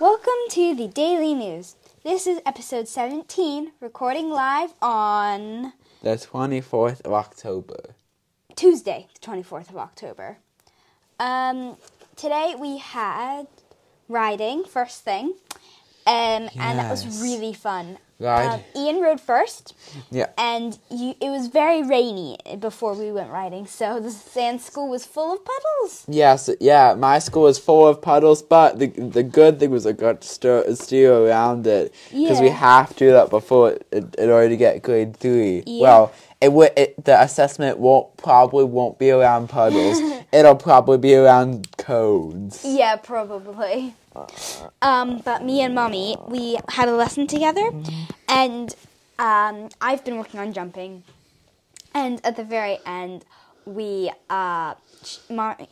Welcome to the Daily News. This is episode 17, recording live on The 24th of October. Tuesday, the 24th of October. Um, today we had riding, first thing, um, and that was really fun. Right. Um, Ian rode first, Yeah. and you, it was very rainy before we went riding, so the sand school was full of puddles. Yes, yeah, my school was full of puddles, but the the good thing was I got to steer, steer around it because we have to do that before it, in order to get grade three. Yeah. Well, it would it, the assessment won't probably won't be around puddles. It'll probably be around codes. Yeah, probably. Um, but me and mommy, we had a lesson together, and um, I've been working on jumping. And at the very end, we uh,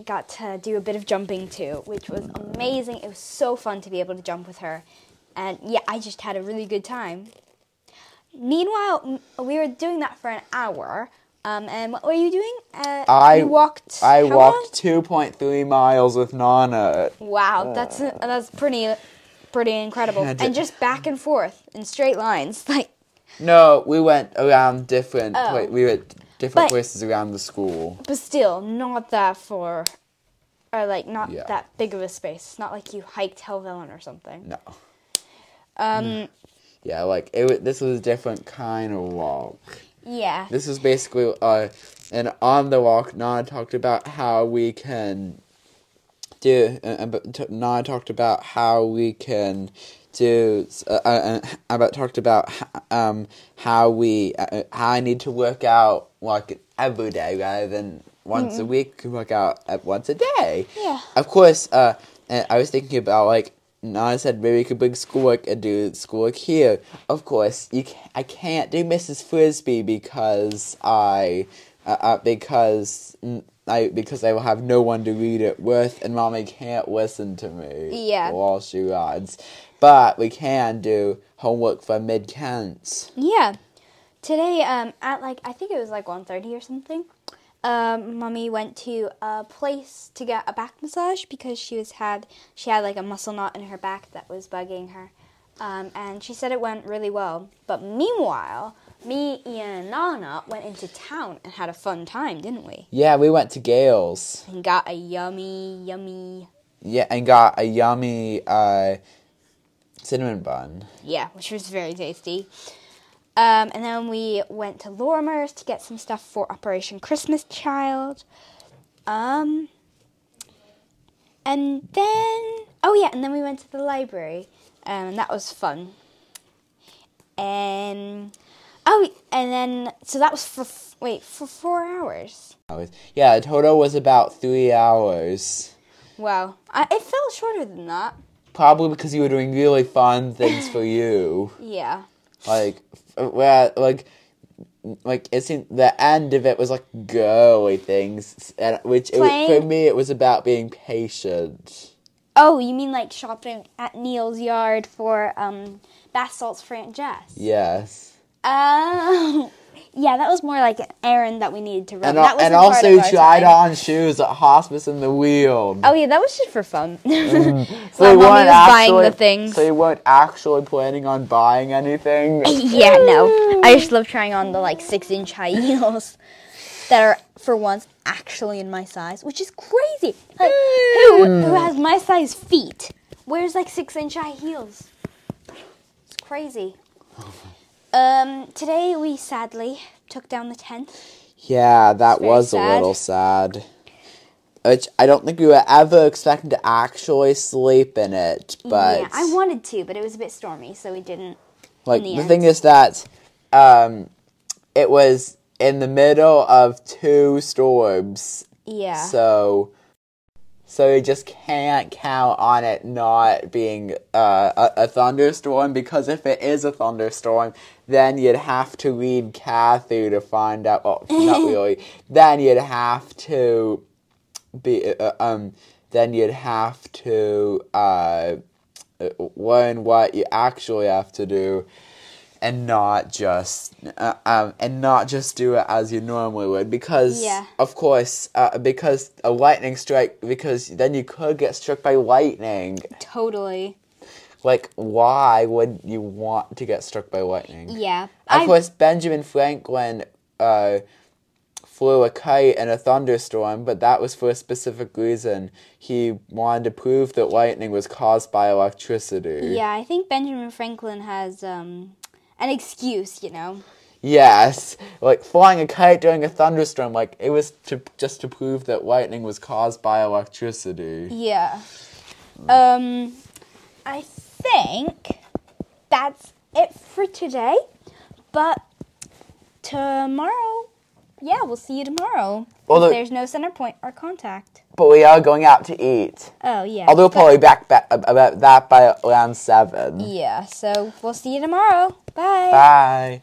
got to do a bit of jumping too, which was amazing. It was so fun to be able to jump with her, and yeah, I just had a really good time. Meanwhile, we were doing that for an hour. Um, and what were you doing? Uh, I you walked. I walked two point three miles with Nana. Wow, that's that's pretty pretty incredible. Yeah, and just back and forth in straight lines. Like No, we went around different. Oh. pla- we went different But- places around the school. but still not that far or like not Yeah. that big of a space. It's not like you hiked Helvellyn or something. No. Um Yeah, like it. This was a different kind of walk. Yeah. This is basically uh, and on the walk. Nana talked about how we can do. Uh, Nana talked about how we can do. Uh, uh, uh, about talked about um how we uh, how I need to work out like every day rather than once a week. Work out uh, once a day. Yeah. Of course. Uh, and I was thinking about like. Nana said maybe we could bring schoolwork and do schoolwork here. Of course, you ca I can't do Mrs. Frisby because I, uh, uh, because I because I will have no one to read it with, and mommy can't listen to me. Yeah. While she rides, but we can do homework for mid Kents. Yeah. Today, um, at like I think it was like 1.30 or something. Um, mommy went to a place to get a back massage because she was had she had like a muscle knot in her back that was bugging her, um, and she said it went really well. But meanwhile, me, and Nana went into town and had a fun time, didn't we? Yeah, we went to Gail's. And got a yummy, yummy, Yeah, and got a yummy uh, cinnamon bun. yeah, which was very tasty. Um, and then we went to Lorimer's to get some stuff for Operation Christmas Child. Um, and then, oh yeah, and then we went to the library, um, and that was fun. And oh, and then so that was for f- wait for four hours. Yeah, the total was about three hours. Wow, I, it felt shorter than that. Probably because you were doing really fun things for you. Yeah. Like, where, like, like it seemed the end of it was like girly things, and which it, for me it was about being patient. Oh, you mean like shopping at Neal's Yard for um, bath salts for Aunt Jess? Yes, Oh, yeah, that was more like an errand that we needed to run. and, uh, that al- and also tried on shoes at Hospice in the Weald. Oh yeah, that was just for fun. Mm. so While you weren't was buying actually, the things. So you weren't actually planning on buying anything. yeah, no, I just love trying on the like six inch high heels that are for once actually in my size, which is crazy. Like who who mm. has my size feet wears like six inch high heels? It's crazy. Um, today we sadly took down the tent. Yeah, that was sad. a little sad. Which I don't think we were ever expecting to actually sleep in it, but yeah, I wanted to, but it was a bit stormy, so we didn't. like the the, thing is that um, it was in the middle of two storms, Yeah. so so you just can't count on it not being uh, a, a thunderstorm because if it is a thunderstorm, then you'd have to read Kathy to find out. Well, not really. Then you'd have to be uh, um. Then you'd have to uh, uh, learn what you actually have to do and not just uh, um, and not just do it as you normally would because Yeah. of course uh, because a lightning strike because then you could get struck by lightning Totally. like why would you want to get struck by lightning? Yeah. Of I- course, Benjamin Franklin uh, flew a kite in a thunderstorm, but that was for a specific reason. He wanted to prove that lightning was caused by electricity. yeah, I think Benjamin Franklin has um, an excuse, you know. Yes, like flying a kite during a thunderstorm, like it was to just to prove that lightning was caused by electricity. Yeah. Um, I think that's it for today. But tomorrow, yeah, we'll see you tomorrow. Although- There's no center point or contact. But we are going out to eat. Oh yeah. Although we'll probably back, back about that by around seven. Yeah. So we'll see you tomorrow. Bye. Bye.